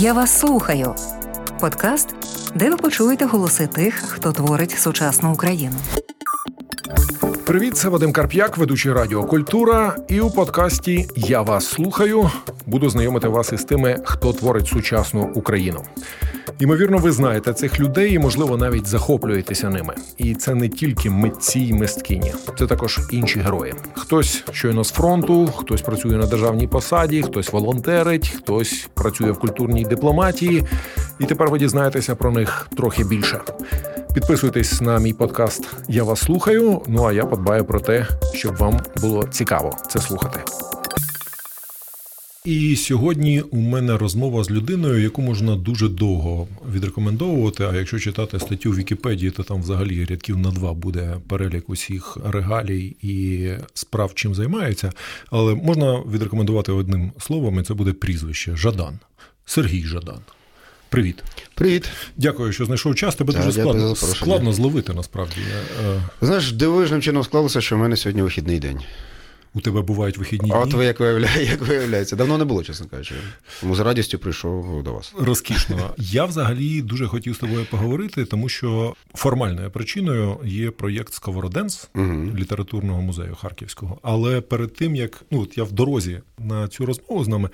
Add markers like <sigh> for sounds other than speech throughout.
Я вас слухаю. Подкаст, де ви почуєте голоси тих, хто творить сучасну Україну. Привіт, це Вадим Карп'як, ведучий Радіо Культура. І у подкасті Я вас слухаю. Буду знайомити вас із тими, хто творить сучасну Україну. Ймовірно, ви знаєте цих людей і, можливо, навіть захоплюєтеся ними. І це не тільки митці й мисткині, це також інші герої. Хтось щойно з фронту, хтось працює на державній посаді, хтось волонтерить, хтось працює в культурній дипломатії. І тепер ви дізнаєтеся про них трохи більше. Підписуйтесь на мій подкаст. Я вас слухаю. Ну а я подбаю про те, щоб вам було цікаво це слухати. І сьогодні у мене розмова з людиною, яку можна дуже довго відрекомендовувати. А якщо читати статтю в Вікіпедії, то там взагалі рядків на два буде перелік усіх регалій і справ, чим займається. Але можна відрекомендувати одним словом, і це буде прізвище Жадан. Сергій Жадан. Привіт. Привіт. Дякую, що знайшов час. Тебе Так, дуже складно складно зловити насправді. Е, Знаєш, дивовижним чином склалося, що в мене сьогодні вихідний день. У тебе бувають вихідні А от ви як виявляє, <laughs> як виявляється, давно не було, чесно кажучи. Тому з радістю прийшов до вас. Розкішно. <laughs> Я взагалі дуже хотів з тобою поговорити, тому що формальною причиною є проєкт Сковороденс літературного музею Харківського. Але перед тим як ну от я в дорозі на цю розмову з нами.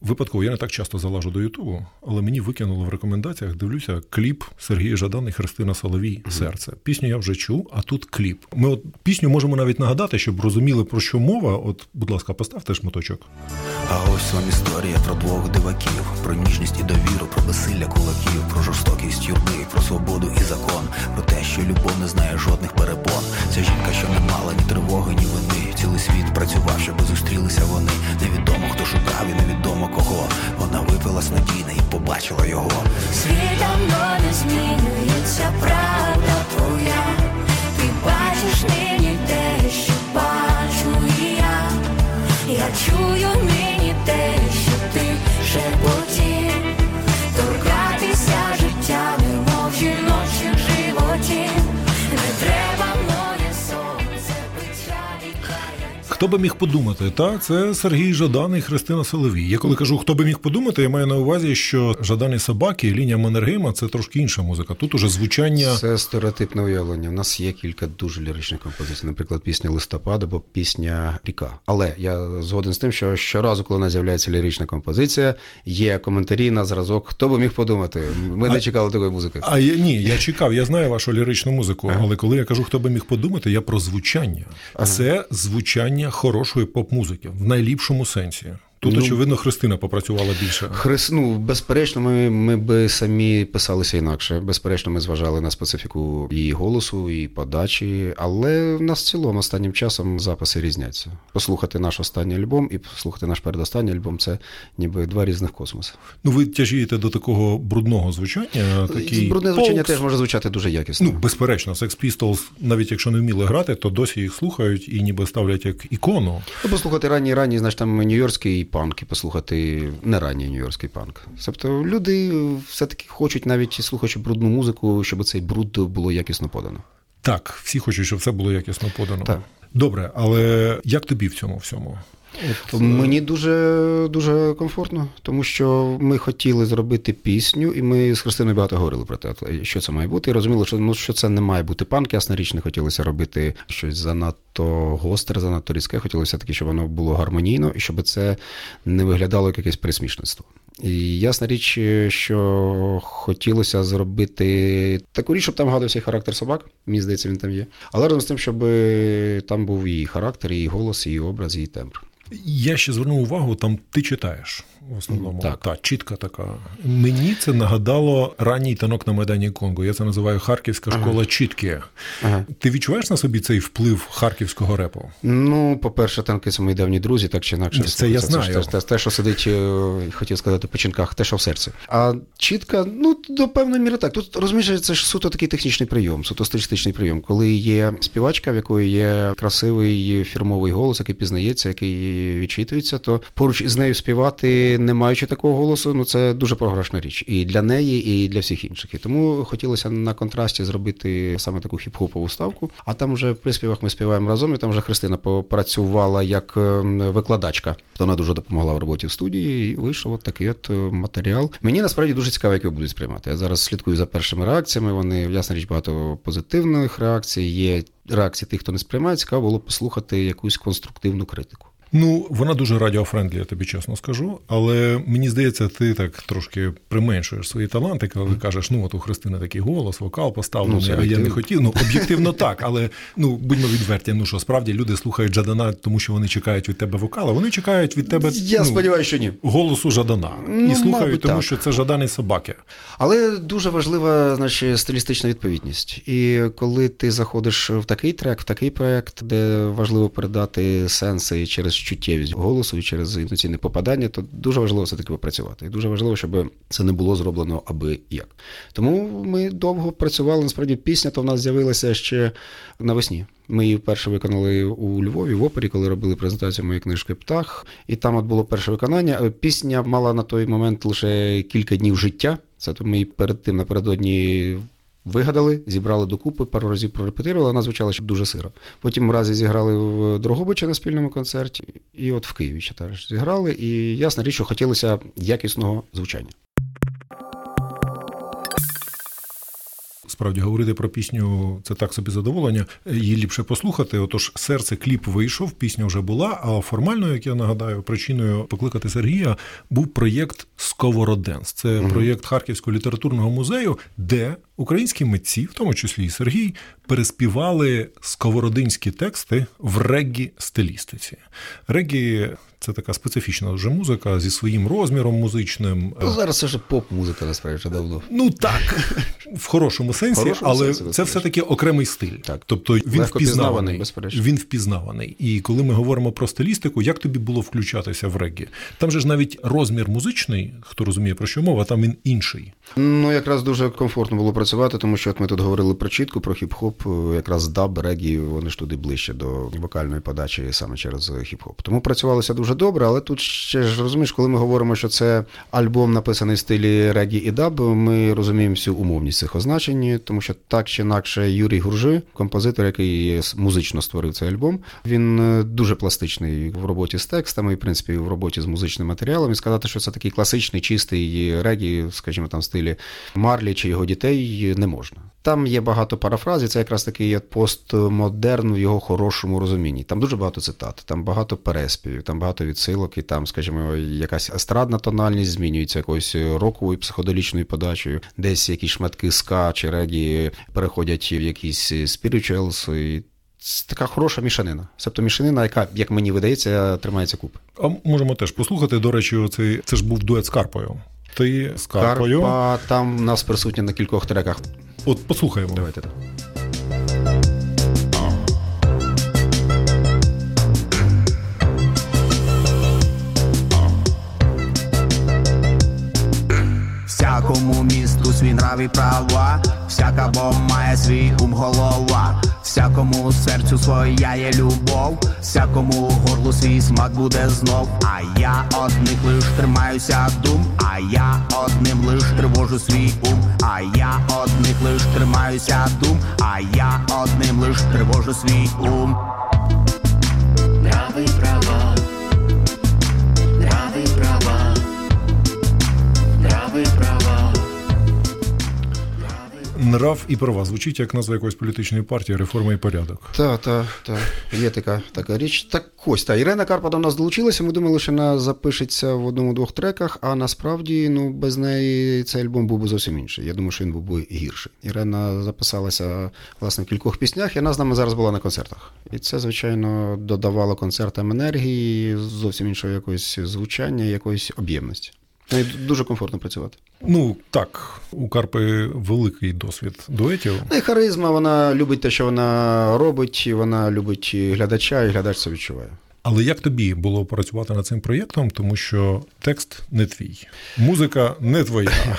Випадково я не так часто залажу до Ютубу, але мені викинуло в рекомендаціях. Дивлюся кліп Сергія Жадан і Христина Соловій Серце. Пісню я вже чув, а тут кліп. Ми от пісню можемо навіть нагадати, щоб розуміли про що мова. От, будь ласка, поставте шматочок. А ось вам історія про двох диваків, про ніжність і довіру, про безсилля кулаків, про жорстокість юрби, про свободу і закон, про те, що любов не знає жодних перепон. Ця жінка, що не мала ні тривоги, ні вини. Цілий світ працював, щоби зустрілися вони. Невідомо хто шукав і невідомо кого. Вона випила снодійне і побачила його. Світ давно не змінюється, правда твоя. Ти бачиш нині те, що бачу і я. Я чую Хто би міг подумати, та це Сергій Жадан і Христина Соловій. Я коли кажу, хто би міг подумати, я маю на увазі, що Жадан і собаки, лінія Маннергейма – це трошки інша музика. Тут уже звучання. Це стереотипне уявлення. У нас є кілька дуже ліричних композицій, наприклад, пісня Листопад або пісня Ріка. Але я згоден з тим, що щоразу, коли у нас з'являється лірична композиція, є коментарі на зразок. Хто би міг подумати? Ми не чекали такої музики. А я ні, я чекав, я знаю вашу ліричну музику, але коли я кажу, хто би міг подумати, я про звучання. Це звучання хорошої поп-музики в найліпшому сенсі. Тут, Ну, очевидно, Христина попрацювала більше. Хрис, ну, безперечно, ми, ми би самі писалися інакше. Безперечно, ми зважали на специфіку її голосу, і подачі, але в нас в цілому останнім часом записи різняться. Послухати наш останній альбом і послухати наш передостанній альбом це ніби два різних космоси. Ну, ви тяжієте до такого брудного звучання. Такий Брудне звучання полкс. теж може звучати дуже якісно. Ну, безперечно, Sex Pistols, навіть якщо не вміли грати, то досі їх слухають і ніби ставлять як ікону. Ну, послухати ранній ранній, знаєш, там нью-йоркський панк, і послухати не ранній нью-йоркський панк. Тобто люди все-таки хочуть навіть слухаючи брудну музику, щоб цей бруд було якісно подано. Так, всі хочуть, щоб все було якісно подано. Так. Добре, але як тобі в цьому всьому? От, Мені дуже дуже комфортно, тому що ми хотіли зробити пісню, і ми з Христиною багато говорили про те, що це має бути. І розуміли, що ну що це не має бути панк. Ясна річ, не хотілося робити щось занадто гостре, занадто різке. Хотілося таки, щоб воно було гармонійно і щоб це не виглядало як якесь присмішництво. І ясна річ, що хотілося зробити таку річ, щоб там гадався і характер собак. Мені здається, він там є. Але разом з тим, щоб там був і характер, і голос, і образ, і тембр. Я ще звернув увагу, там ти читаєш в основному. Так. Та, чітка така. Мені це нагадало ранній танок на Майдані Конго. Я це називаю Харківська школа чітки. Ага. Ти відчуваєш на собі цей вплив харківського репу? Ну, по-перше, танки це мої давні друзі, так чи інакше. Це я знаю. Це, те, те, що сидить, е, хотів сказати, по чинках, те, що в серці. А чітка, ну, до певної міри так. Тут розумієш, це ж суто такий технічний прийом, суто стилістичний прийом, коли є співачка, в якої є красивий фірмовий голос, який пізнається, який і відчитується, то поруч із нею співати, не маючи такого голосу, ну це дуже програшна річ і для неї, і для всіх інших. І тому хотілося на контрасті зробити саме таку хіп-хопову ставку. А там вже в приспівах ми співаємо разом. і Там вже Христина попрацювала як ем, викладачка. Вона дуже допомогла в роботі в студії. І вийшов от такий от е, матеріал. Мені насправді дуже цікаво, як його будуть сприймати. Я зараз слідкую за першими реакціями. Вони ясна річ багато позитивних реакцій. Є реакції тих, хто не сприймає. Цікаво було послухати якусь конструктивну критику. Ну, вона дуже radio-friendly, я тобі чесно скажу. Але мені здається, ти так трошки применшуєш свої таланти, коли кажеш, ну от у Христини такий голос, вокал поставлений, Ну, а я не хотів. Ну, об'єктивно так, але ну будьмо відверті. Ну що справді люди слухають Жадана, тому що вони чекають від тебе вокала. Вони чекають від тебе Я ну, сподіваюся, що ні. голосу Жадана Ну, і слухають, мабуть, тому так. що це Жадан і Собаки. Але дуже важлива значить, стилістична відповідність. І коли ти заходиш в такий трек, в такий проект, де важливо передати сенси через чуттєвість голосу і через інтенційне попадання, то дуже важливо все таки попрацювати. І дуже важливо, щоб це не було зроблено аби як. Тому ми довго працювали. Насправді пісня то в нас з'явилася ще навесні. Ми її вперше виконали у Львові в опері, коли робили презентацію моєї книжки Птах. І там от було перше виконання. Пісня мала на той момент лише кілька днів життя. Це то ми перед тим напередодні вигадали, зібрали докупи, пару разів прорепетирували, вона звучала ще дуже сиро. Потім разі зіграли в Дрогобичі на спільному концерті, і от в Києві ще теж зіграли. І ясна річ, що хотілося якісного звучання. Справді говорити про пісню це так собі задоволення. Її ліпше послухати. Отож, серце кліп вийшов, пісня вже була. А формально, як я нагадаю, причиною покликати Сергія був проєкт Сковороденс. Це проєкт Харківського літературного музею, де українські митці, в тому числі і Сергій, переспівали сковородинські тексти в реггі стилістиці. Реггі це така специфічна вже музика зі своїм розміром музичним. Ну, зараз це вже поп-музика, насправді вже давно. Ну так, в хорошому сенсі, хорошому але сенсі, це все-таки окремий стиль. Так. Тобто він Легко впізнаваний. безперечно. Він впізнаваний. І коли ми говоримо про стилістику, як тобі було включатися в реггі? Там же ж навіть розмір музичний, хто розуміє про що мова, там він інший. Ну, якраз дуже комфортно було працювати, тому що от ми тут говорили про чітку, про хіп-хоп, е, якраз даб, регі, вони ж туди ближче до вокальної подачі саме через хіп-хоп. Тому працювалося дуже добре, але тут ще ж розумієш, коли ми говоримо, що це альбом написаний в стилі регі і даб, ми розуміємо всю умовність цих означень, тому що так чи інакше Юрій Гуржи, композитор, який музично створив цей альбом, він е, дуже пластичний в роботі з текстами, і в принципі в роботі з музичним матеріалом. І сказати, що це такий класичний, чистий регі, скажімо, там в стилі Марлі чи його дітей не можна. Там є багато парафразів, це якраз такий є постмодерн в його хорошому розумінні. Там дуже багато цитат, там багато переспівів, там багато відсилок, і там, скажімо, якась естрадна тональність змінюється якоюсь роковою психоделічною подачею, десь якісь шматки ска чи регі переходять в якісь і це така хороша мішанина. Тобто мішанина, яка, як мені видається, тримається купи. А можемо теж послухати. До речі, оцей, це ж був дует з Карпою. Ти з Карпою. Карпа там в нас присутня на кількох треках. От послухаємо. Давайте так. Всякому місту свій нрав і права, всяка бо має свій ум голова, всякому серцю своя є любов, всякому горлу свій смак буде знов. А я одних лиш тримаюся дум, а я одним лиш тривожу свій ум, а я одних лиш тримаюся дум, а я одним лиш тривожу свій ум. Нрави права, нрави. Нрав і права звучить як назва якоїсь політичної партії, реформа і порядок. Так, так, так. Є така, така річ. Так ось та Ірена Карпа до нас долучилася. Ми думали, що вона запишеться в одному-двох треках, а насправді ну, без неї цей альбом був би зовсім інший. Я думаю, що він був би гірший. Ірена записалася власне в кількох піснях, і вона з нами зараз була на концертах. І це, звичайно, додавало концертам енергії, зовсім іншого якогось звучання, якоїсь об'ємності. І Дуже комфортно працювати. Ну так, у Карпи великий досвід дуетів. Ну і харизма, вона любить те, що вона робить, і вона любить глядача, і глядач це відчуває. Але як тобі було працювати над цим проєктом, тому що текст не твій, музика не твоя. <laughs>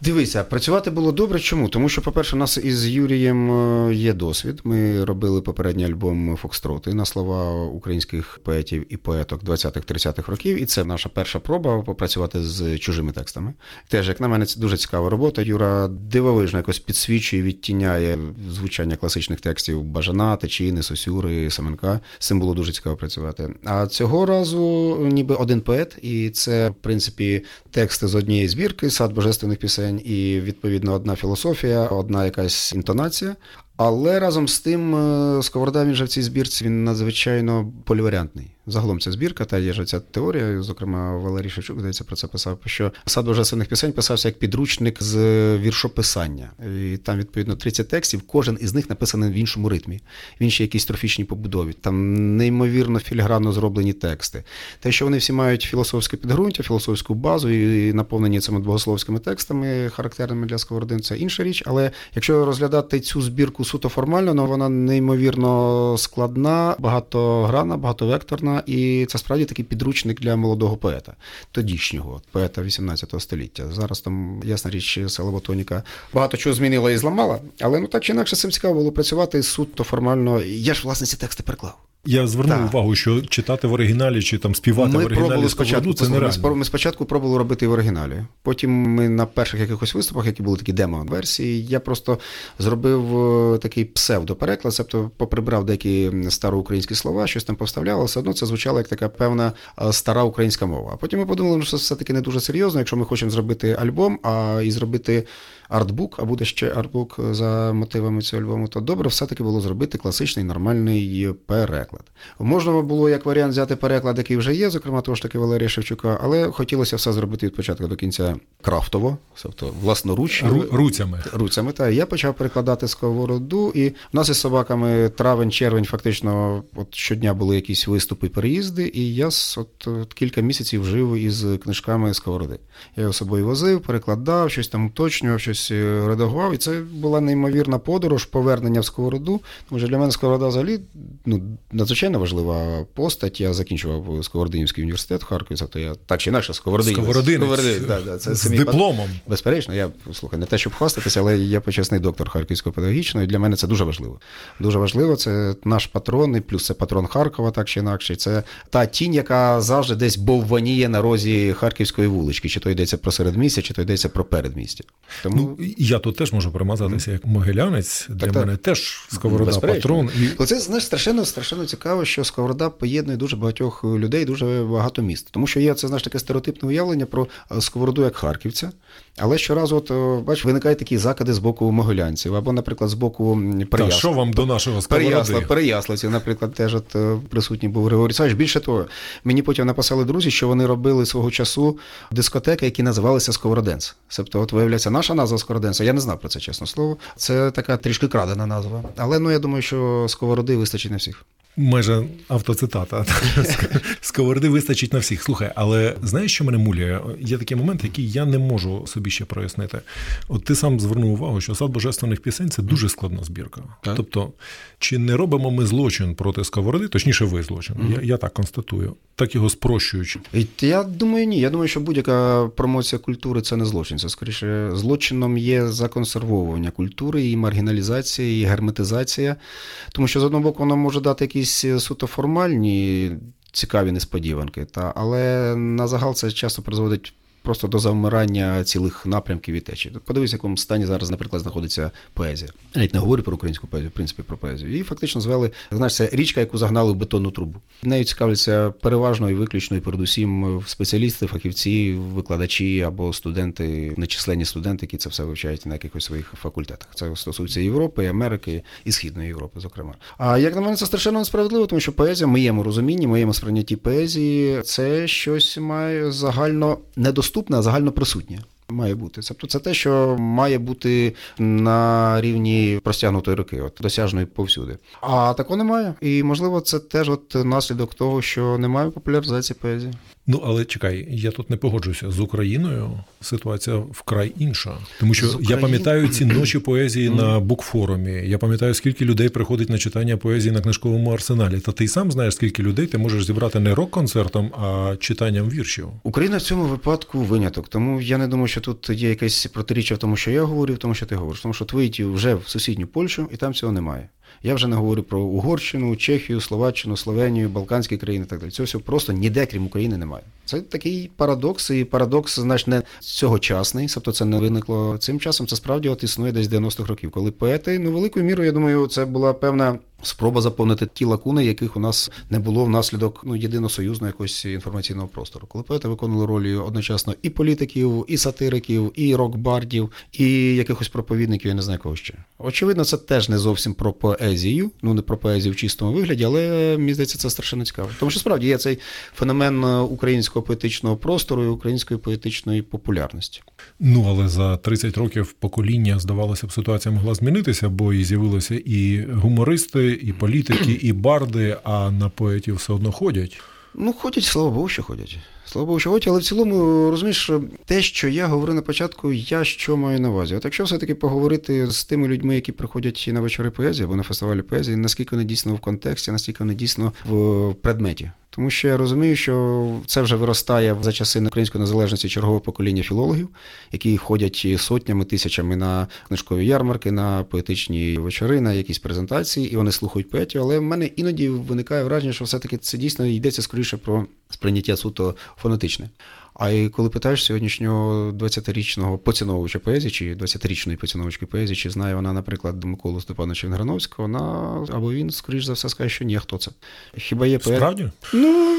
Дивися, працювати було добре. Чому? Тому що, по-перше, у нас із Юрієм е, є досвід. Ми робили попередній альбом Фокстроти на слова українських поетів і поеток 20-30-х років, і це наша перша проба попрацювати з чужими текстами. Теж, як на мене, це дуже цікава робота. Юра дивовижно якось підсвічує, відтіняє звучання класичних текстів Бажана, Течіни, Сосюри, Семенка. З цим було дуже цікаво працювати. А цього разу ніби один поет, і це, в принципі, тексти з однієї збірки, сад божественних пісень, і відповідно одна філософія, одна якась інтонація. Але разом з тим, е, Сковорода він же в цій збірці він надзвичайно поліваріантний. Загалом ця збірка, та є ж ця теорія, зокрема Валерій Шевчук, здається, про це писав, що сад божественних пісень писався як підручник з віршописання. І там, відповідно, 30 текстів, кожен із них написаний в іншому ритмі, в іншій якійсь трофічній побудові. Там неймовірно філігранно зроблені тексти. Те, що вони всі мають філософське підґрунтя, філософську базу і наповнені цими богословськими текстами, характерними для сковородин, це інша річ. Але якщо розглядати цю збірку суто формально, але вона неймовірно складна, багатогранна, багатовекторна, і це справді такий підручник для молодого поета, тодішнього поета 18 століття. Зараз там, ясна річ, Селоботоніка багато чого змінила і зламала, але ну так чи інакше цим цікаво було працювати суто формально. Я ж власне ці тексти переклав. Я звернув Так. увагу, що читати в оригіналі чи там співати в Ми оригіналі пробували спочатку. це Ми, нереально. ми спочатку пробували робити в оригіналі. Потім ми на перших якихось виступах, які були такі демо-версії, я просто зробив е, такий псевдопереклад, тобто поприбрав деякі староукраїнські слова, щось там повставляв, але все одно це звучало як така певна е, стара українська мова. А потім ми подумали, що це все-таки не дуже серйозно, якщо ми хочемо зробити альбом, а і зробити артбук, а буде ще артбук за мотивами цього альбому, то добре все-таки було зробити класичний нормальний переклад. Можна було як варіант взяти переклад, який вже є, зокрема того ж таки Валерія Шевчука, але хотілося все зробити від початку до кінця крафтово, тобто власноруч. Ру- руцями. Руцями, та я почав перекладати сковороду, і в нас із собаками травень, червень, фактично, от щодня були якісь виступи, переїзди, і я от кілька місяців жив із книжками сковороди. Я його собою возив, перекладав, щось там уточнював, щось е, редагував. І це була неймовірна подорож, повернення в сковороду. Тому що для мене сковорода взагалі ну, надзвичайно важлива постать. Я закінчував Сковородинівський університет в Харкові, тобто я так чи інакше сковородинець. Сковородинець. Да, да, це, З пат- дипломом. Безперечно, я слухай, не те, щоб хвастатися, але я почесний доктор Харківського педагогічного, і для мене це дуже важливо. Дуже важливо, це наш патрон, і плюс це патрон Харкова, так чи інакше. Це та тінь, яка завжди десь бовваніє на розі Харківської вулички, чи то йдеться про середмістя, чи то йдеться про передмістя. Тому Ну, я тут теж можу примазатися як могилянець. Для Так, так. мене теж сковорода Безперечно. патрон. І Оце знаєш страшенно, страшенно цікаво, що сковорода поєднує дуже багатьох людей, дуже багато міст. Тому що є це знаєш таке стереотипне уявлення про е, сковороду як харківця. Але щоразу, от е, бач, виникають такі закиди з боку могилянців, або, наприклад, з боку м, та що вам до нашого сковороди? Переяславців, наприклад, теж от е, присутній був Григорій Савич. Більше того, мені потім написали друзі, що вони робили свого часу дискотеки, які називалися Сковороденс. Тобто, от виявляється, наша назва Сковороденса. Я не знав про це, чесно слово. Це така трішки крадена назва. Але ну я думаю, що сковороди вистачить на всіх. Майже автоцитата. <laughs> Сковороди вистачить на всіх. Слухай, але знаєш, що мене муляє? Є такий момент, який я не можу собі ще прояснити. От ти сам звернув увагу, що сад божественних пісень це дуже складна збірка. Так. Тобто, чи не робимо ми злочин проти сковороди, точніше, ви злочин. Я, я так констатую, так його спрощуючи. Я думаю, ні. Я думаю, що будь-яка промоція культури це не злочин. Це скоріше злочином є законсервовування культури, її маргіналізація, її герметизація. Тому що з одного боку воно може дати якісь е, суто формальні цікаві несподіванки, та, але на загал це часто призводить. Просто до завмирання цілих напрямків і течій. Подивись, в якому стані зараз, наприклад, знаходиться поезія. Я навіть не говорю про українську поезію, в принципі, про поезію. Її фактично звели, знаєш, це річка, яку загнали в бетонну трубу. Нею цікавляться переважно і виключно, і передусім спеціалісти, фахівці, викладачі або студенти, нечисленні студенти, які це все вивчають на якихось своїх факультетах. Це стосується Європи, Америки і Східної Європи, зокрема. А як на мене, це страшенно несправедливо, тому що поезія, в моєму розумінні, моєму сприйнятті поезії, це щось має загально недоступне, а загально присутнє. Має бути. Тобто це те, що має бути на рівні простягнутої руки, от досяжної повсюди. А такого немає. І можливо, це теж от наслідок того, що немає популяризації поезії. Ну але чекай, я тут не погоджуюся з Україною. Ситуація вкрай інша, тому що З я пам'ятаю ці <clears throat> ночі поезії на букфорумі. Я пам'ятаю, скільки людей приходить на читання поезії на книжковому арсеналі. Та ти сам знаєш, скільки людей ти можеш зібрати не рок-концертом, а читанням віршів. Україна в цьому випадку виняток. Тому я не думаю, що тут є якесь протиріччя в тому, що я говорю, в тому, що ти говориш. Тому що ти вийти вже в сусідню Польщу, і там цього немає. Я вже не говорю про Угорщину, Чехію, Словаччину, Словенію, Балканські країни і так далі. Цього всього просто ніде, крім України, немає. Це такий парадокс, і парадокс, знач, не цьогочасний, тобто це не виникло цим часом. Це справді от існує десь з 90-х років, коли поети, ну великою мірою, я думаю, це була певна спроба заповнити ті лакуни, яких у нас не було внаслідок ну єдиносоюзного якогось інформаційного простору. Коли поети виконували ролі одночасно і політиків, і сатириків, і рок-бардів, і якихось проповідників, я не знаю кого ще. Очевидно, це теж не зовсім про поезію, ну не про поезію в чистому вигляді, але мені здається, це страшенно цікаво. Тому що справді є цей феномен е, українського поетичного простору і української поетичної популярності. Ну але за 30 років покоління здавалося б, ситуація могла змінитися, бо і з'явилися і гумористи, і політики, і барди, а на поетів все одно ходять. Ну, ходять, слава Богу, що ходять. Слава Богу, що ходять, але в цілому, розумієш, те, що я говорив на початку, я що маю на увазі. От якщо все-таки поговорити з тими людьми, які приходять на вечори поезії або на фестивалі поезії, наскільки вони дійсно в контексті, наскільки вони дійсно в предметі. Тому що я розумію, що це вже виростає за часи української незалежності чергове покоління філологів, які ходять сотнями, тисячами на книжкові ярмарки, на поетичні вечори, на якісь презентації, і вони слухають поетів. Але в мене іноді виникає враження, що все-таки це дійсно йдеться скоріше про сприйняття суто фонетичне. А і коли питаєш сьогоднішнього 20-річного поціновувача поезії, чи 20-річної поціновувачки поезії, чи знає вона, наприклад, Миколу Степановича Вінграновського, вона або він, скоріш за все, скаже, що ні, хто це. Хіба є поет? Справді? Ну,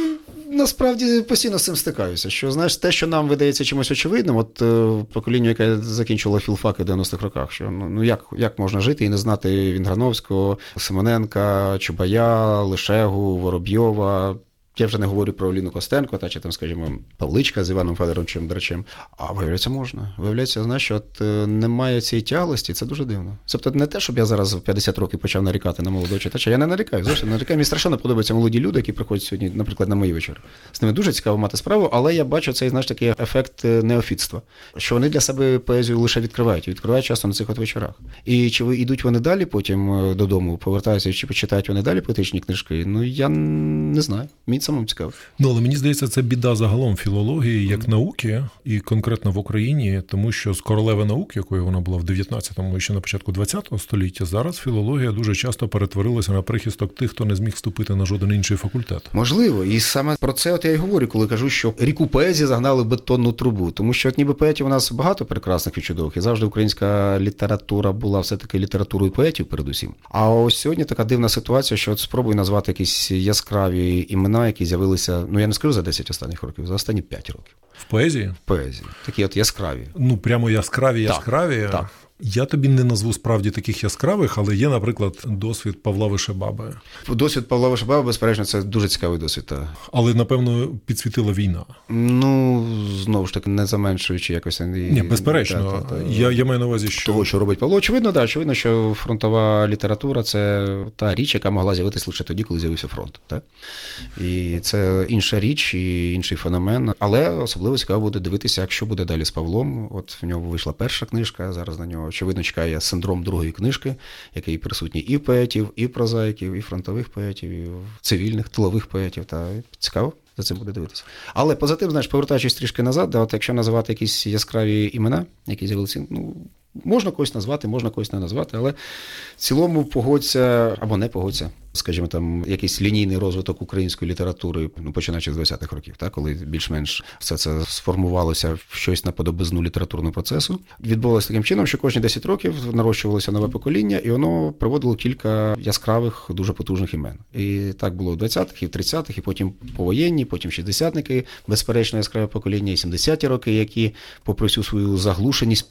насправді постійно з цим стикаюся. Що знаєш, те, що нам видається чимось очевидним, от е, поколінню, яке закінчило філфаки в 90-х роках, що ну, ну як, як можна жити і не знати Вінграновського, Симоненка, Чубая, Лишегу, Воробйова. Я вже не говорю про Ліну Костенко, та чи там, скажімо, Павличка з Іваном Федоровичем Драчем. А виявляється, можна. Виявляється, знаєш, що от е, немає цієї тяглості, це дуже дивно. Тобто не те, щоб я зараз в 50 років почав нарікати на молодого читача. Я не нарікаю. Зовсім нарікаю. Мені страшенно подобаються молоді люди, які приходять сьогодні, наприклад, на мої вечори. З ними дуже цікаво мати справу, але я бачу цей знаєш, такий ефект е, неофітства, що вони для себе поезію лише відкривають, відкривають часто на цих от вечорах. І чи йдуть вони далі потім е, додому, повертаються, чи почитають вони далі поетичні книжки? Ну я не знаю. Мені самому цікаво. Ну, але мені здається, це біда загалом філології як науки, і конкретно в Україні, тому що з королеви наук, якою вона була в 19-му і ще на початку 20-го століття, зараз філологія дуже часто перетворилася на прихисток тих, хто не зміг вступити на жоден інший факультет. Можливо, і саме про це от я й говорю, коли кажу, що ріку поезії загнали бетонну трубу. Тому що от ніби поетів у нас багато прекрасних і чудових, і завжди українська література була все-таки літературою поетів, передусім. А ось сьогодні така дивна ситуація, що от спробуй назвати якісь яскраві імена, які з'явилися, ну я не скажу за 10 останніх років, за останні 5 років. В поезії в Поезії. Такі от яскраві. ну прямо яскраві, Так, яскраві. так. Я тобі не назву справді таких яскравих, але є, наприклад, досвід Павла Вишебаби. Досвід Павла Вишибаба, безперечно, це дуже цікавий досвід. Та. Але напевно підсвітила війна. Ну, знову ж таки, не заменшуючи якось. Ні, безперечно. Та, та, та. Я, я маю на увазі, що того, що робить Павло. Очевидно, да, очевидно, що фронтова література це та річ, яка могла з'явитися лише тоді, коли з'явився фронт. Так? І це інша річ, і інший феномен. Але особливо цікаво буде дивитися, як що буде далі з Павлом. От в нього вийшла перша книжка. Зараз на нього очевидно чекає синдром другої книжки, який присутній і в поетів, і в прозаїків, і фронтових поетів, і в цивільних, тилових поетів. Та цікаво. За цим буде дивитися. Але поза тим, знаєш, повертаючись трішки назад, да, от якщо називати якісь яскраві імена, які з'явилися, ну можна когось назвати, можна когось не назвати, але в цілому погодься або не погодься, скажімо, там якийсь лінійний розвиток української літератури, ну починаючи з 20-х років, так, коли більш-менш все це сформувалося в щось на подобизну літературного процесу. Відбувалося таким чином, що кожні 10 років нарощувалося нове покоління, і воно приводило кілька яскравих, дуже потужних імен. І так було в 20-х, і в 30-х, і потім повоєнні, потім шістдесятники, безперечно, яскраве покоління, і 70-ті роки, які, попри всю свою заглушеність,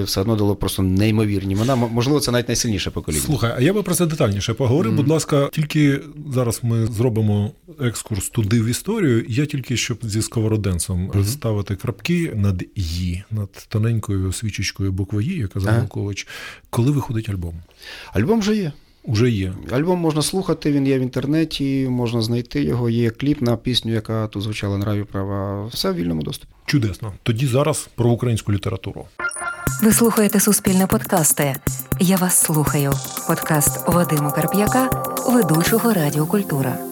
все одно дало просто неймовірні. М- Можливо, це навіть найсильніше покоління. Слухай, а я би про це детальніше поговорив. Будь ласка, тільки зараз ми зробимо екскурс туди в історію. Я тільки щоб зі сковороденцем ставити крапки над «ї», над тоненькою свічечкою букви «Ї», яка. Замовкович. Коли виходить альбом? Альбом вже є. Уже є. Альбом можна слухати, він є в інтернеті, можна знайти його. Є кліп на пісню, яка тут звучала на Раві права. Все в вільному доступі. Чудесно. Тоді зараз про українську літературу. Ви слухаєте Суспільне подкасти. Я вас слухаю. Подкаст Вадима Карп'яка, ведучого Радіо Культура.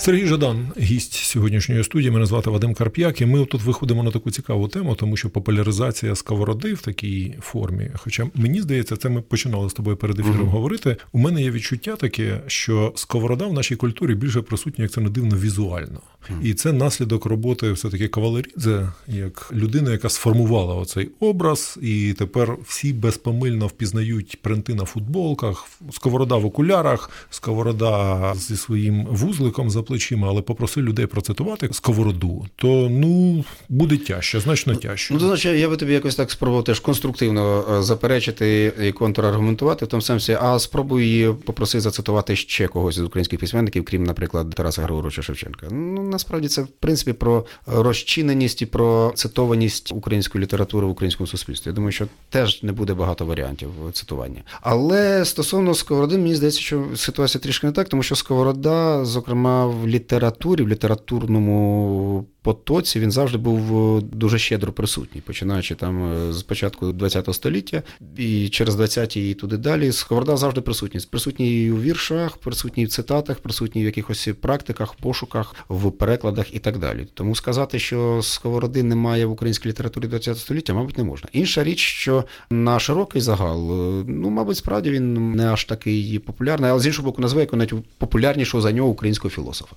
Сергій Жадан, гість сьогоднішньої студії. Мене звати Вадим Карп'як, і ми тут виходимо на таку цікаву тему, тому що популяризація сковороди в такій формі. Хоча мені здається, це ми починали з тобою перед ефіром mm-hmm. говорити. У мене є відчуття таке, що сковорода в нашій культурі більше присутня, як це не дивно, візуально. Mm-hmm. І це наслідок роботи все таки Кавалерідзе, як людина, яка сформувала оцей образ, і тепер всі безпомильно впізнають принти на футболках, сковорода в окулярах, сковорода зі своїм вузликом за плечима, але попроси людей процитувати сковороду, то ну буде тяжче, значно тяжче. Ну, значить, я би тобі якось так спробував теж конструктивно е, заперечити і контраргументувати в тому сенсі, а спробуй попроси зацитувати ще когось з українських письменників, крім, наприклад, Тараса Григоровича Шевченка. Ну насправді це в принципі про розчиненість і про цитованість української літератури в українському суспільстві. Я думаю, що теж не буде багато варіантів цитування. Але стосовно сковороди, мені здається, що ситуація трішки не так, тому що сковорода, зокрема, в літературі, в літературному потоці він завжди був е, дуже щедро присутній, починаючи там е, з початку ХХ століття і через 20-ті і туди далі. Сковорода завжди присутній. Присутній у віршах, присутній в цитатах, присутній в якихось практиках, пошуках, в перекладах і так далі. Тому сказати, що сковороди немає в українській літературі ХХ століття, мабуть, не можна. Інша річ, що на широкий загал, е, ну, мабуть, справді він не аж такий популярний, але з іншого боку, назве навіть популярнішого за нього українського філософа.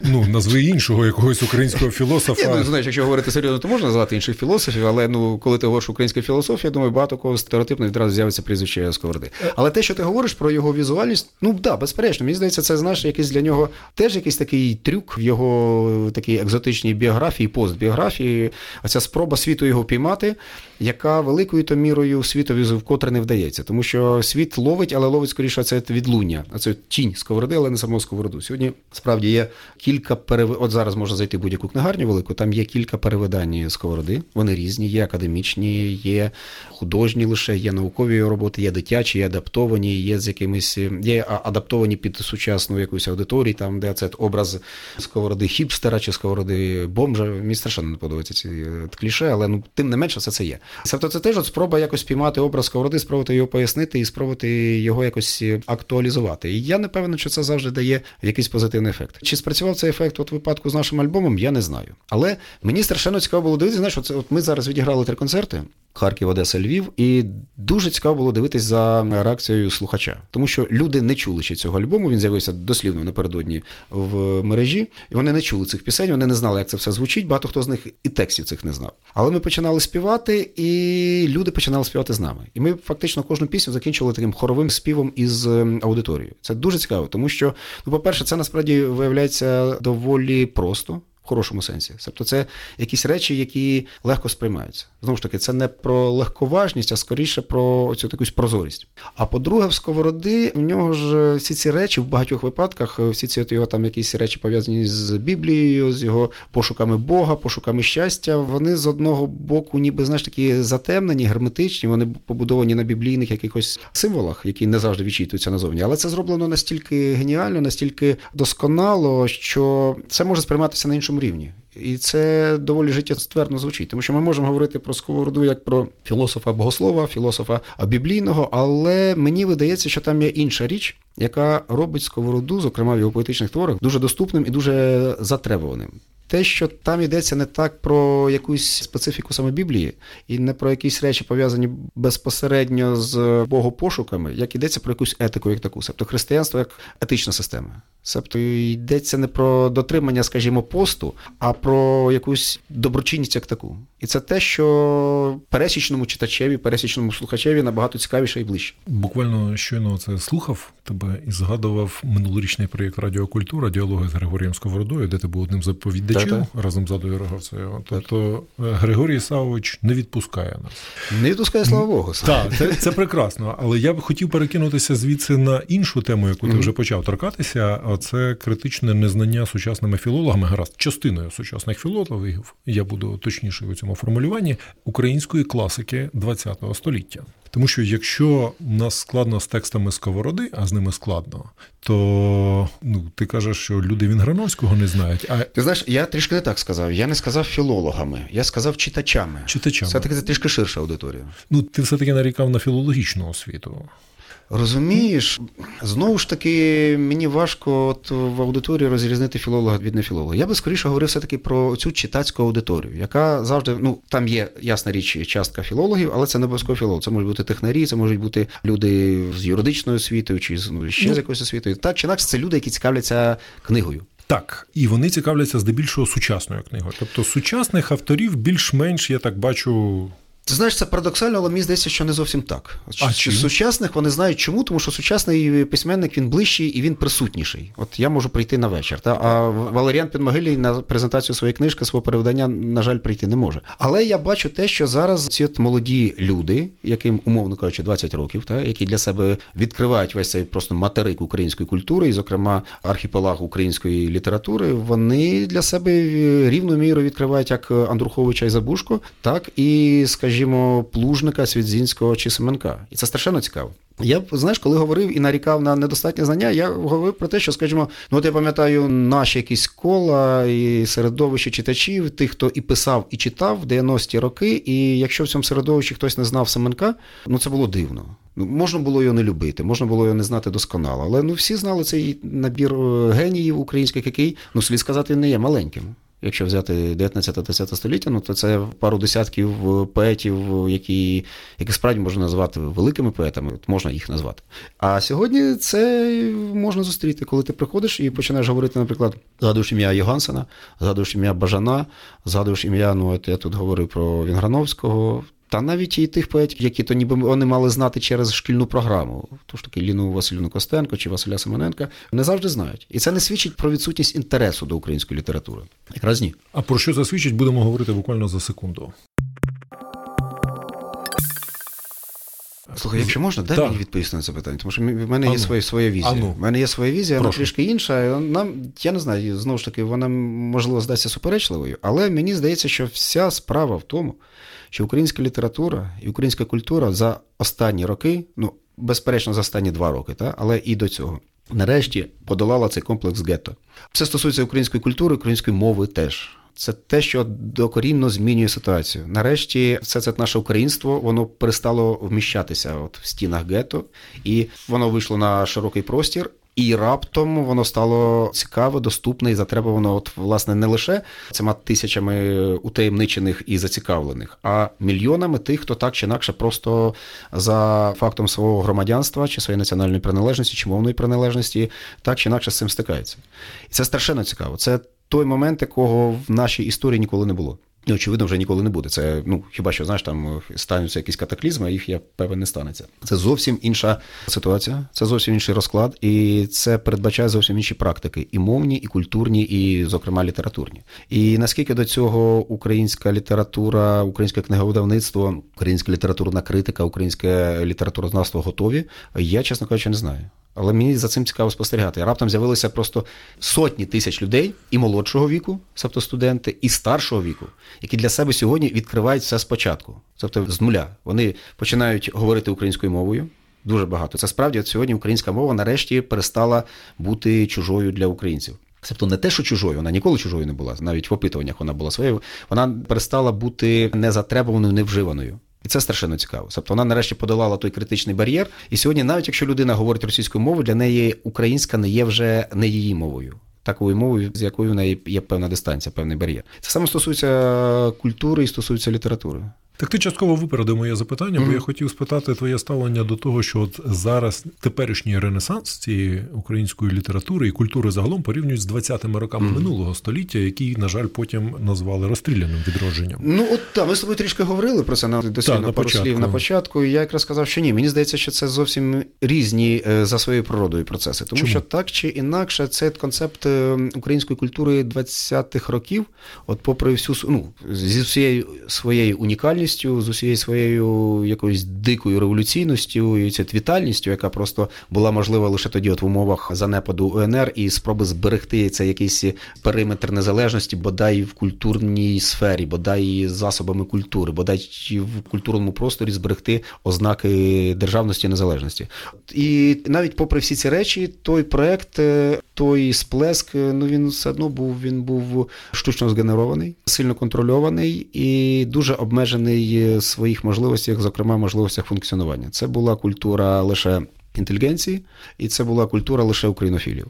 Ну, назви іншого якогось українського філософа. Я, ну, знаєш, якщо говорити серйозно, то можна назвати інших філософів, але ну, коли ти говориш українська філософія, я думаю, багато кого стереотипно відразу з'явиться прізвище Сковороди. Але те, що ти говориш про його візуальність, ну да, безперечно, мені здається, це знаєш, якийсь для нього теж якийсь такий трюк в його такій екзотичній біографії, постбіографії, а ця спроба світу його піймати, яка великою то мірою світові вкотре не вдається. Тому що світ ловить, але ловить скоріше це відлуння, а це тінь сковороди, але не самого сковороду. Сьогодні справді є кілька перев... От зараз можна зайти в будь-яку книгарню велику, там є кілька перевидань сковороди. Вони різні, є академічні, є художні лише, є наукові роботи, є дитячі, є адаптовані, є з якимись є адаптовані під сучасну якусь аудиторію, там де це образ сковороди хіпстера чи сковороди бомжа. Мені страшенно не подобаються ці е, кліше, але ну тим не менше все це є. Тобто це теж от спроба якось піймати образ сковороди, спробувати його пояснити і спробувати його якось актуалізувати. І я не певен, що це завжди дає якийсь позитивний ефект. Чи спрацював цей ефект от випадку з нашим альбомом, я не знаю. Але мені страшенно цікаво було дивитися, знаєш, от, ми зараз відіграли три концерти. Харків, Одеса, Львів, і дуже цікаво було дивитись за реакцією слухача, тому що люди не чули ще цього альбому. Він з'явився дослівно напередодні в мережі, і вони не чули цих пісень. Вони не знали, як це все звучить. Багато хто з них і текстів цих не знав. Але ми починали співати, і люди починали співати з нами. І ми фактично кожну пісню закінчували таким хоровим співом із ем, аудиторією. Це дуже цікаво, тому що, ну, по-перше, це насправді виявляється доволі просто хорошому сенсі. Тобто це якісь речі, які легко сприймаються. Знову ж таки, це не про легковажність, а скоріше про цю якусь прозорість. А по-друге, в сковороди в нього ж всі ці речі в багатьох випадках, всі ці от його там якісь речі пов'язані з Біблією, з його пошуками Бога, пошуками щастя. Вони з одного боку, ніби знаєш, такі затемнені, герметичні, вони побудовані на біблійних якихось символах, які не завжди відчитуються назовні. Але це зроблено настільки геніально, настільки досконало, що це може сприйматися на іншому рівні. І це доволі життєстверно звучить, тому що ми можемо говорити про сковороду як про філософа богослова, філософа біблійного, але мені видається, що там є інша річ, яка робить сковороду, зокрема в його поетичних творах, дуже доступним і дуже затребуваним. Те, що там йдеться не так про якусь специфіку саме Біблії, і не про якісь речі пов'язані безпосередньо з богопошуками, як йдеться про якусь етику, як таку, тобто християнство як етична система. Тобто йдеться не про дотримання, скажімо, посту, а про якусь доброчинність як таку. І це те, що пересічному читачеві, пересічному слухачеві набагато цікавіше і ближче. Буквально щойно це слухав тебе і згадував минулорічний проєкт Радіокультура, діалоги з Григорієм Сковородою, де ти був одним з оповідачів Та-та. разом з Адою Роговцею. Тобто е, Григорій Савович не відпускає нас. Не відпускає, слава Богу. Так, це, це прекрасно. Але я б хотів перекинутися звідси на іншу тему, яку ти вже почав торкатися це критичне незнання сучасними філологами, гаразд, частиною сучасних філологів, я буду точніший у цьому формулюванні української класики ХХ століття. Тому що якщо у нас складно з текстами сковороди, а з ними складно, то ну ти кажеш, що люди Вінграновського не знають, а Ти знаєш, я трішки не так сказав. Я не сказав філологами, я сказав читачами. читачами. Все таки це трішки ширша аудиторія. Ну, ти все-таки нарікав на філологічну освіту. Розумієш, знову ж таки, мені важко от в аудиторії розрізнити філолога від нефілолога. Я би скоріше говорив все-таки про цю читацьку аудиторію, яка завжди, ну там є ясна річ, частка філологів, але це не обов'язково філолог. Це можуть бути технарі, це можуть бути люди з юридичною освітою чи з ну, ще Ну. з якоюсь освітою. Так чи інакше, це люди, які цікавляться книгою. Так, і вони цікавляться здебільшого сучасною книгою. Тобто сучасних авторів більш-менш, я так бачу. Ти знаєш, це парадоксально, але мені здається, що не зовсім так. А чим? сучасних вони знають чому, тому що сучасний письменник він ближчий і він присутніший. От я можу прийти на вечір. Та? А Валеріан Підмогилій на презентацію своєї книжки, свого перевидання, на жаль, прийти не може. Але я бачу те, що зараз ці от молоді люди, яким, умовно кажучи, 20 років, та? які для себе відкривають весь цей просто материк української культури, і, зокрема, архіпелаг української літератури, вони для себе рівну міру відкривають як Андруховича і Забушко, так і, скажімо, Плужника, Свідзінського чи Семенка. І це страшенно цікаво. Я знаєш, коли говорив і нарікав на недостатнє знання, я говорив про те, що, скажімо, ну от я пам'ятаю наші якісь кола і середовище читачів, тих, хто і писав, і читав в 90-ті роки. І якщо в цьому середовищі хтось не знав Семенка, ну це було дивно. Ну, можна було його не любити, можна було його не знати досконало. Але ну всі знали цей набір е, геніїв українських, який, ну слід сказати, не є маленьким. Якщо взяти 19-10 століття, ну то це пару десятків е, поетів, які, які справді можна назвати великими поетами, можна їх назвати. А сьогодні це можна зустріти, коли ти приходиш і починаєш говорити, наприклад, згадуєш ім'я Йогансена, згадуєш ім'я Бажана, згадуєш ім'я, ну от я тут говорив про Вінграновського. Та навіть і тих поетів, які то ніби вони мали знати через шкільну програму, тож таки Ліну Василівну Костенко чи Василя Семененка, не завжди знають. І це не свідчить про відсутність інтересу до української літератури. Якраз ні. А про що це свідчить, будемо говорити буквально за секунду. Слухай, якщо можна, дай мені відповісти на це питання, тому що в мене А є ну. своя, своя візія. Ну. В мене є своя візія, вона трішки інша. Нам, я не знаю, знову ж таки, вона можливо здасться суперечливою, але мені здається, що вся справа в тому, що українська література і українська культура за останні роки, ну безперечно, за останні два роки, та, але і до цього. Нарешті подолала цей комплекс гетто. Це стосується української культури, української мови теж. Це те, що докорінно змінює ситуацію. Нарешті, все це наше українство воно перестало вміщатися от в стінах гетто, і воно вийшло на широкий простір. І раптом воно стало цікаве, доступне і затребувано, от власне не лише цими тисячами утаємничених і зацікавлених, а мільйонами тих, хто так чи інакше просто за фактом свого громадянства чи своєї національної приналежності чи мовної приналежності, так чи інакше з цим стикається. І це страшенно цікаво. Це той момент, якого в нашій історії ніколи не було. І, очевидно, вже ніколи не буде. Це ну хіба що знаєш, там стануться якісь катаклізми, їх я певен не станеться. Це зовсім інша ситуація, це зовсім інший розклад, і це передбачає зовсім інші практики, і мовні, і культурні, і, зокрема, літературні. І наскільки до цього українська література, українське книговидавництво, українська літературна критика, українське літературознавство готові, я, чесно кажучи, не знаю. Але мені за цим цікаво спостерігати. Раптом з'явилися просто сотні тисяч людей і молодшого віку, тобто студенти, і старшого віку, які для себе сьогодні відкривають все спочатку, тобто з нуля. Вони починають говорити українською мовою. Дуже багато. Це справді от сьогодні українська мова нарешті перестала бути чужою для українців. Тобто не те, що чужою, вона ніколи чужою не була, навіть в опитуваннях вона була своєю. Вона перестала бути незатребуваною, невживаною. І це страшенно цікаво. Тобто вона нарешті подолала той критичний бар'єр. І сьогодні, навіть якщо людина говорить російською мовою, для неї українська не є вже не її мовою. Такою мовою, з якою в неї є певна дистанція, певний бар'єр. Це саме стосується культури і стосується літератури. Так ти частково випередив моє запитання, бо я хотів спитати твоє ставлення до того, що от зараз теперішній ренесанс цієї української літератури і культури загалом порівнюють з 20-ми роками минулого століття, які, на жаль, потім назвали розстріляним відродженням. Ну от так, ми з тобою трішки говорили про це на дослівно на пару початку. слів на початку. І я якраз сказав, що ні. Мені здається, що це зовсім різні е, за своєю природою процеси. Тому Чому? що так чи інакше, це концепт е, української культури 20-х років, от попри всю ну, зі всією своєю унікальністю. Агресивністю, з усією своєю якоюсь дикою революційністю і цією вітальністю, яка просто була можлива лише тоді, от в умовах занепаду УНР і спроби зберегти цей якийсь периметр незалежності, бодай в культурній сфері, бодай засобами культури, бодай в культурному просторі зберегти ознаки державності і незалежності. І навіть попри всі ці речі, той проект, е, той сплеск, е, ну він все одно був він був штучно згенерований, сильно контрольований і дуже обмежений в своїх можливостях, зокрема можливостях функціонування. Це була культура лише. Інтелігенції, і це була культура лише українофілів.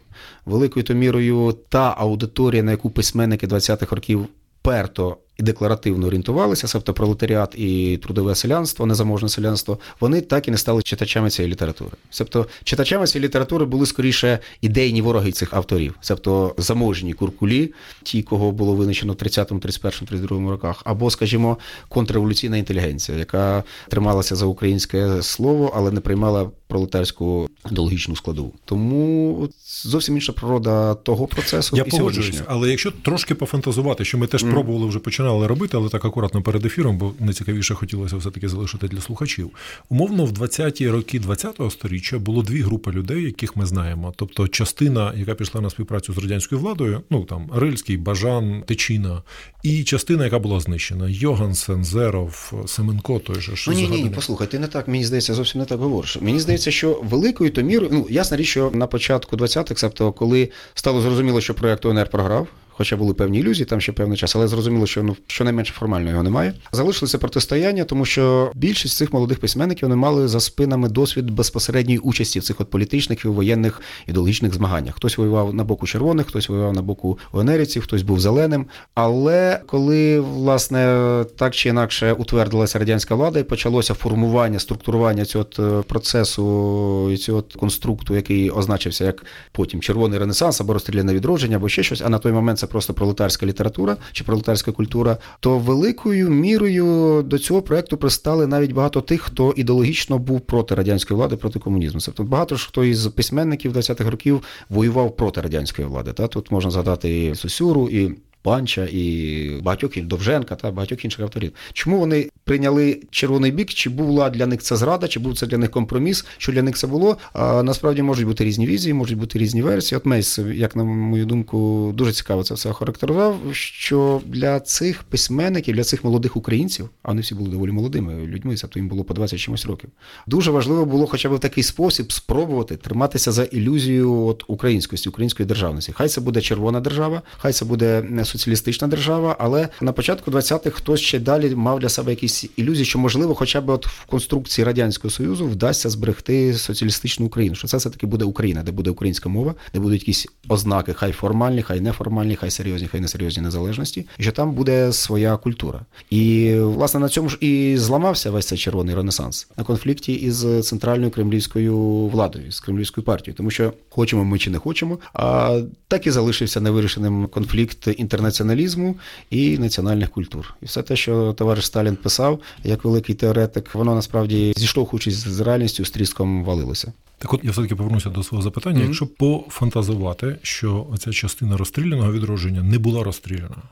Великою то мірою та аудиторія, на яку письменники 20-х років перто і декларативно орієнтувалися, тобто пролетаріат і трудове селянство, незаможне селянство, вони так і не стали читачами цієї літератури. Тобто читачами цієї літератури були скоріше ідейні вороги цих авторів, тобто заможні куркулі, ті, кого було винищено в 30-му, 31-му, 32-му роках, або, скажімо, контрреволюційна інтелігенція, яка трималася за українське слово, але не приймала пролетарську ідеологічну складову. Тому зовсім інша природа того процесу. Я і погоджуюсь, але якщо трошки пофантазувати, що ми теж mm. пробували вже починали робити, але так акуратно перед ефіром, бо найцікавіше хотілося все-таки залишити для слухачів. Умовно, в 20-ті роки 20-го сторіччя було дві групи людей, яких ми знаємо. Тобто, частина, яка пішла на співпрацю з радянською владою, ну там Рильський, Бажан, Тичина, і частина, яка була знищена: Йогансен, Зеров, Семенко, той же Ну, ні, ні, ні, послухай, ти не так мені здається, зовсім не так говориш. Мені здається, що великою то мірою, ну ясна річ, що на початку 20-х, тобто, коли стало зрозуміло, що проєкт ОНР програв. Хоча були певні ілюзії, там ще певний час, але зрозуміло, що ну щонайменше формально його немає. Залишилося протистояння, тому що більшість цих молодих письменників вони мали за спинами досвід безпосередньої участі в цих от політичних і воєнних ідеологічних змаганнях. Хтось воював на боку червоних, хтось воював на боку ОНРівців, хтось був зеленим. Але коли власне так чи інакше утвердилася радянська влада і почалося формування, структурування цього е, процесу і цього конструкту, який означився як потім червоний ренесанс або розстріляне відродження, або ще щось, а на той момент це просто пролетарська література чи пролетарська культура, то великою мірою до цього проекту пристали навіть багато тих, хто ідеологічно був проти радянської влади, проти комунізму. Тобто багато ж хто із письменників 20-х років воював проти радянської влади. Та тут можна згадати і Сосюру, і Панча і багатьох Довженка та багатьох інших авторів. Чому вони прийняли червоний бік? Чи була для них це зрада, чи був це для них компроміс? Що для них це було? А насправді можуть бути різні візії, можуть бути різні версії. От Мейс, як на мою думку, дуже цікаво це все охарактеризував. Що для цих письменників, для цих молодих українців, а вони всі були доволі молодими людьми, тобто їм було по 20 чимось років. Дуже важливо було, хоча б в такий спосіб спробувати триматися за ілюзію от українськості, української державності. Хай це буде червона держава, хай це буде соціалістична держава, але на початку 20-х хтось ще далі мав для себе якісь ілюзії, що можливо, хоча б от в конструкції радянського союзу вдасться зберегти соціалістичну Україну. Що це все таки буде Україна, де буде українська мова, де будуть якісь ознаки, хай формальні, хай неформальні, хай серйозні, хай несерйозні незалежності, і що там буде своя культура. І власне на цьому ж і зламався весь цей червоний ренесанс на конфлікті із центральною кремлівською владою, з кремлівською партією, тому що хочемо ми чи не хочемо, а так і залишився невирішеним конфлікт інтернаціоналізму і національних культур. І все те, що товариш Сталін писав як великий теоретик, воно насправді зіштовхуючись з реальністю, з тріском валилося. Так, от я все таки повернуся до свого запитання. Mm-hmm. Якщо пофантазувати, що ця частина розстріляного відродження не була розстріляна.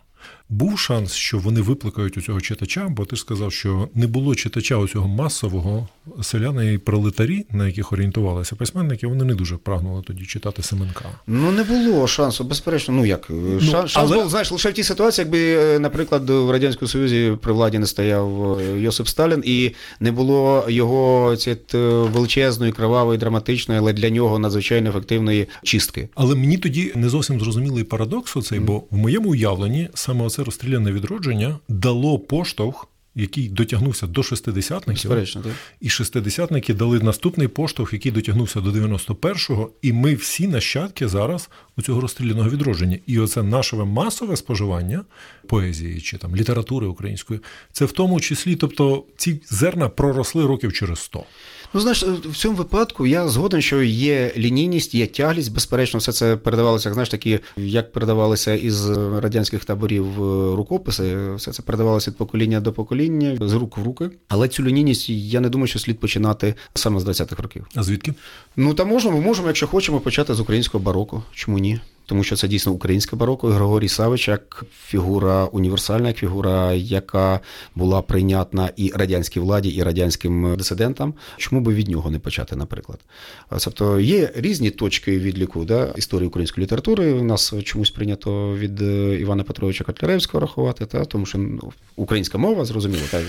Був шанс, що вони викликають у цього читача, бо ти ж сказав, що не було читача у цього масового селяни і пролетарі, на яких орієнтувалися письменники, вони не дуже прагнули тоді читати Семенка. Ну не було шансу, безперечно. Ну як ну, шанс, шанс але... був знаєш, лише в тій ситуації, якби, е, наприклад, в радянському союзі при владі не стояв е, Йосип Сталін, і не було його цієї величезної, кровавої, драматичної, але для нього надзвичайно ефективної чистки. Але мені тоді не зовсім зрозумілий парадокс оцей, mm. бо в моєму уявленні саме це розстріляне відродження дало поштовх. Який дотягнувся до шестидесятників, і шестидесятники дали наступний поштовх, який дотягнувся до 91-го, і ми всі нащадки зараз у цього розстріляного відродження. І оце наше масове споживання поезії чи там літератури української, це в тому числі, тобто ці зерна проросли років через сто. Ну, знаєш, в цьому випадку я згоден, що є лінійність, є тяглість. Безперечно, все це передавалося, знаєш, такі, як передавалися із радянських таборів е, рукописи, все це передавалося від покоління до покоління, з рук в руки. Але цю лінійність я не думаю, що слід починати саме з 20-х років. А звідки? Ну там можемо, ми можемо, якщо хочемо, почати з українського бароко. Чому ні? Тому що це дійсно українське бароко. І Григорій Савич як фігура універсальна, як фігура, яка була прийнятна і радянській владі, і радянським дисидентам. Чому би від нього не почати, наприклад? Тобто є різні точки відліку да, історії української літератури. У нас чомусь прийнято від е, Івана Петровича Котляревського рахувати, та тому що ну, українська мова зрозуміло. Та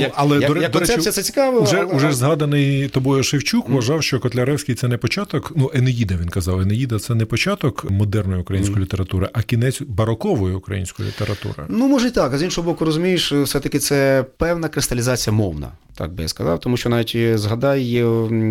як, але, як, до як до речі, це цікаво. Уже, але- уже згаданий тобою Шевчук вважав, що Котляревський це не початок. Ну, Енеїда він казав. Енеїда це не початок модерної української літератури, а кінець барокової української літератури. Ну, може і так, а з іншого боку, розумієш, все-таки це певна кристалізація мовна, так би я сказав. Тому що навіть е, згадай,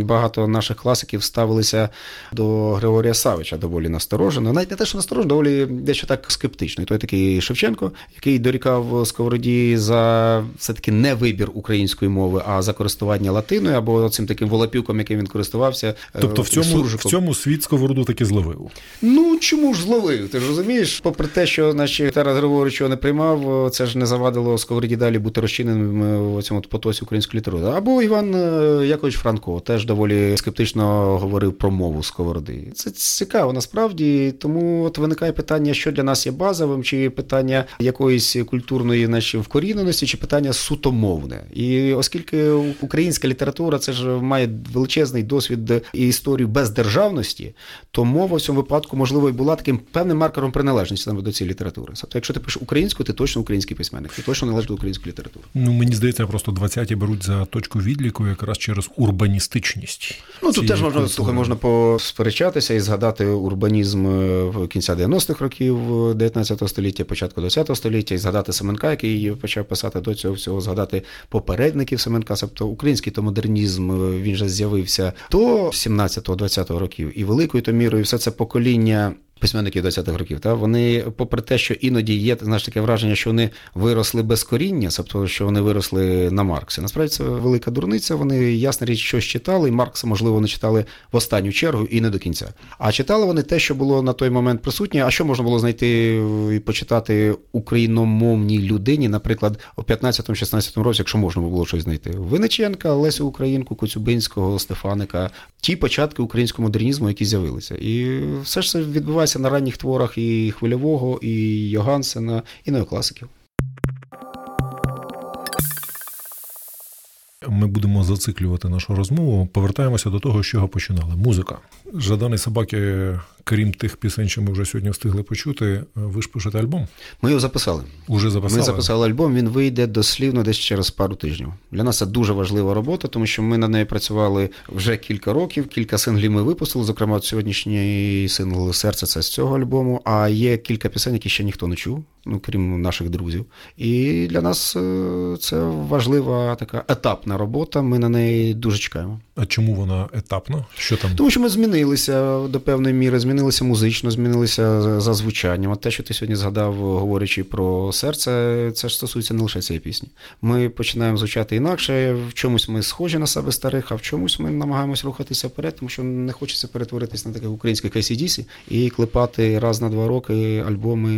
багато наших класиків ставилися до Григорія Савича доволі насторожено. Навіть не те, що насторожено, доволі дещо так скептично. І той такий Шевченко, який дорікав Сковороді за все-таки не вибір української мови, а за користування латиною або цим таким волопюком, яким він користувався. е, Тобто в цьому, в цьому світ сковороду таки зловив. Ну чому ж зловив? Ти ж розумієш? Попри те, що наші Тарас Григорович його не приймав, це ж не завадило Сковороді далі бути розчиненим е, у цьому потоці української літератури. Або Іван е, Якович Франко теж доволі скептично говорив про мову Сковороди. Це цікаво насправді, тому от виникає питання, що для нас є базовим, чи питання якоїсь культурної нашої вкоріненості, чи питання суто мовне. І оскільки українська література це ж має величезний досвід і історію бездержавності, то мова в цьому випадку, можливо, і була таким певним маркером приналежності до цієї літератури. Тобто, якщо ти пишеш українську, ти точно український письменник, ти точно належиш до української літератури. Ну, мені здається, просто 20-ті беруть за точку відліку якраз через урбаністичність. Ну тут теж можна слухай, можна посперечатися і згадати урбанізм е, в кінця 90-х років 19 століття, початку 20 століття, і згадати Семенка, який почав писати до цього всього, згадати попередників Семенка. Тобто український то модернізм е, він же з'явився до 17-20 років, і великою то мірою все це покоління. Письменників 20-х років, та вони, попри те, що іноді є знаєш, таке враження, що вони виросли без коріння, тобто, що вони виросли на Марксі. Насправді це велика дурниця. Вони ясна річ, щось читали, і Маркса, можливо, не читали в останню чергу і не до кінця. А читали вони те, що було на той момент присутнє. А що можна було знайти і почитати україномовній людині, наприклад, у 15-16 році, якщо можна було щось знайти. Виниченка, Лесю Українку, Коцюбинського, Стефаника, ті початки українського модернізму, які з'явилися. І все ж це відбувається на ранніх творах і Хвильового, і Йогансена, і неокласиків. Ми будемо зациклювати нашу розмову. Повертаємося до того, з чого починали. Музика. Жаданий собаки, крім тих пісень, що ми вже сьогодні встигли почути, ви ж пишете альбом. Ми його записали. Уже записали. Ми записали альбом, він вийде дослівно десь через пару тижнів. Для нас це дуже важлива робота, тому що ми над нею працювали вже кілька років. Кілька синглів ми випустили. Зокрема, от сьогоднішній сингл Серце це з цього альбому. А є кілька пісень, які ще ніхто не чув, ну крім наших друзів. І для нас е, це важлива така етапна робота. Ми на неї дуже чекаємо. А чому вона етапна? Що там? Тому що ми змінилися до певної міри, змінилися музично, змінилися за- звучанням. От те, що ти сьогодні згадав, говорячи про серце, це ж стосується не лише цієї пісні. Ми починаємо звучати інакше. В чомусь ми схожі на себе старих, а в чомусь ми намагаємось рухатися вперед, тому що не хочеться перетворитись на таких українських ACDC і клепати раз на два роки альбоми,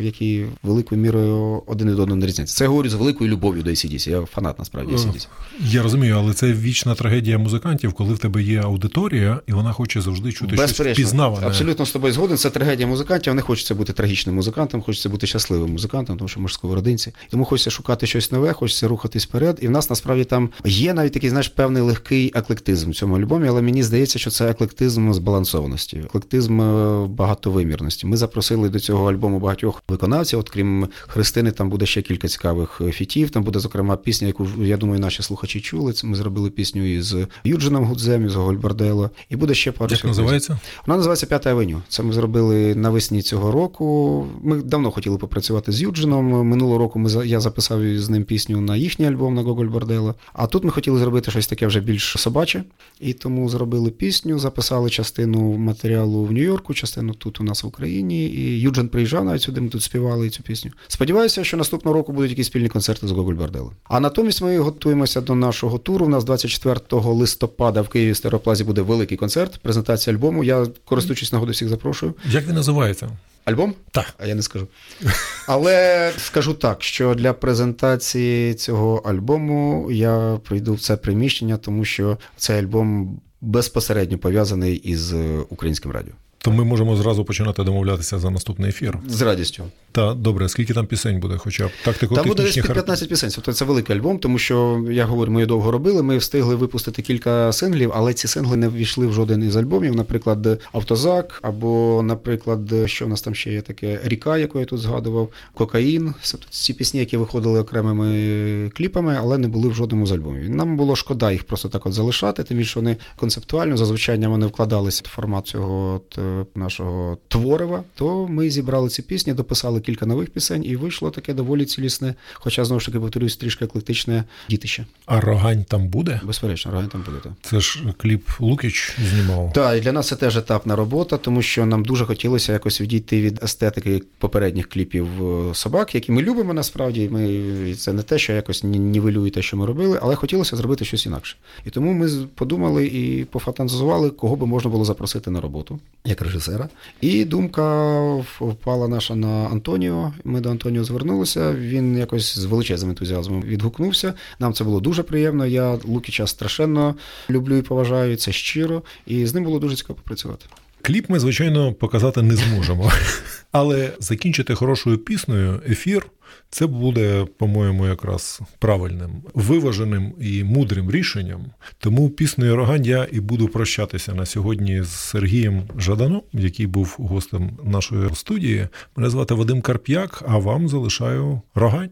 які великою мірою один від одного не різняться. Це я говорю з великою любов'ю до ACDC. Я фанат насправді ACDC. Я розумію, але це вічна трагедія музикантів, коли в тебе є аудиторія, і вона хоче завжди чути щось впізнаване. абсолютно з тобою згоден. Це трагедія музикантів. Не хочеться бути трагічним музикантом, хочеться бути щасливим музикантом, тому що ми ж сковородинці. Тому хочеться шукати щось нове, хочеться рухатись вперед. І в нас насправді там є навіть такий, знаєш, певний легкий еклектизм в цьому альбомі, але мені здається, що це еклектизм збалансованості, еклектизм е, багатовимірності. Ми запросили до цього альбому багатьох виконавців. От крім Христини, там буде ще кілька цікавих е, фітів. Там буде зокрема пісня, яку я думаю, наші слухачі чули. Це ми зробили пісню із Юджином Гудзем, із Гоголь Борделло. І буде ще пару Як називається? Вона називається П'ята авеню. Це ми зробили навесні цього року. Ми давно хотіли попрацювати з Юджином. Минулого року ми я записав з ним пісню на їхній альбом на Гоголь Борделло. А тут ми хотіли зробити щось таке вже більш собаче, і тому зробили пісню, записали частину матеріалу в Нью-Йорку, частину тут у нас в Україні. І Юджин приїжджав навіть сюди. Ми тут співали цю пісню. Сподіваюся, що наступного року будуть якісь спільні концерти з Гоголь Борделло. А натомість ми готуємося до нашого туру. У нас 24 листопада в Києві в Стереоплазі буде великий концерт, презентація альбому. Я користуючись нагодою, всіх запрошую. Як він називається? Альбом? Так. А я не скажу. <laughs> Але скажу так, що для презентації цього альбому я прийду в це приміщення, тому що цей альбом безпосередньо пов'язаний із е, українським радіо. То ми можемо зразу починати домовлятися за наступний ефір. З радістю. Та добре, скільки там пісень буде, хоча б Там буде десь під 15 пісень. Тобто це великий альбом, тому що я говорю, ми довго робили. Ми встигли випустити кілька синглів, але ці сингли не ввійшли в жоден із альбомів. Наприклад, Автозак, або, наприклад, що в нас там ще є таке Ріка, яку я тут згадував, Кокаїн. Ці пісні, які виходили окремими кліпами, але не були в жодному з альбомів. Нам було шкода їх просто так от залишати, тим більше вони концептуально зазвичай вони вкладалися в формат цього от, е, нашого творива. То ми зібрали ці пісні, дописали кілька нових пісень, і вийшло таке доволі цілісне, хоча знову ж таки повторюсь, трішки еклектичне дітище. А Рогань там буде? Безперечно, рогань там буде. так. Це ж кліп Лукіч знімав. Так, і для нас це теж етапна робота, тому що нам дуже хотілося якось відійти від естетики попередніх кліпів е, собак, які ми любимо насправді. Ми це не те, що якось ні- нівелює те, що ми робили, але хотілося зробити щось інакше. І тому ми подумали і пофантазували, кого би можна було запросити на роботу як режисера. І думка впала наша на Антоніо. Ми до Антоніо звернулися. Він якось з величезним ентузіазмом відгукнувся. Нам це було дуже приємно. Я Лукіча страшенно люблю і поважаю. Це щиро, і з ним було дуже цікаво попрацювати. Кліп ми, звичайно, показати не зможемо. <laughs> Але закінчити хорошою піснею ефір це буде, по-моєму, якраз правильним, виваженим і мудрим рішенням. Тому піснею Рогань я і буду прощатися на сьогодні з Сергієм Жаданом, який був гостем нашої студії. Мене звати Вадим Карп'як, а вам залишаю Рогань.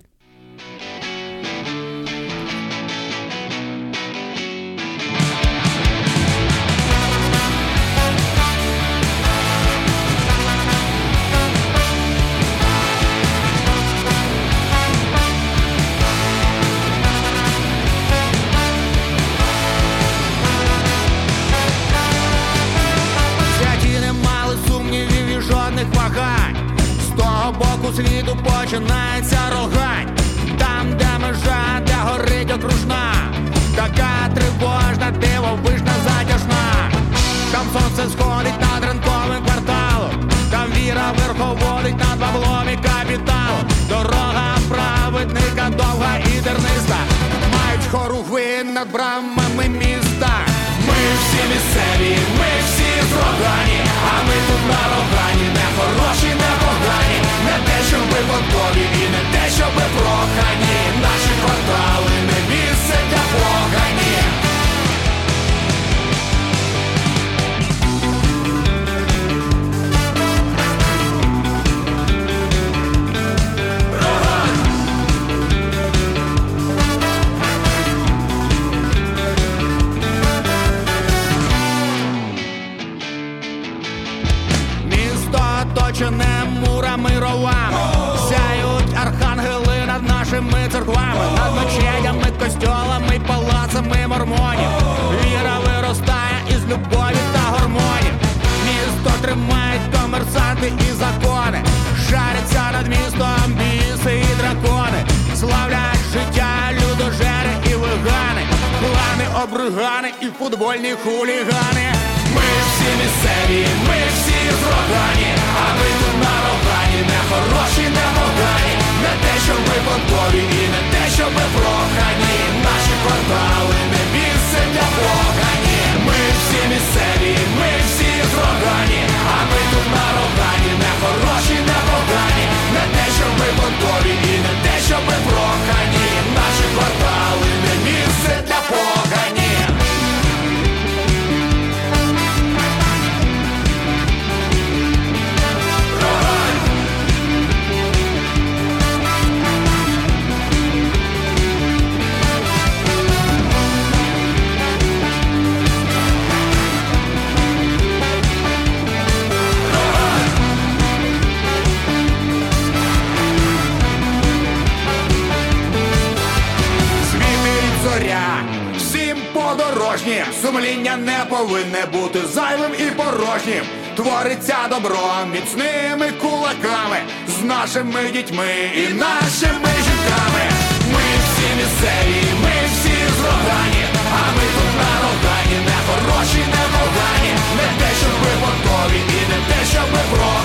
твориться добро міцними кулаками, з нашими дітьми і нашими жінками. Ми всі місцеві, ми всі зрогані, а ми тут на родані, не хороші, не молдані, не те, що ми готові, і не те, що ми про.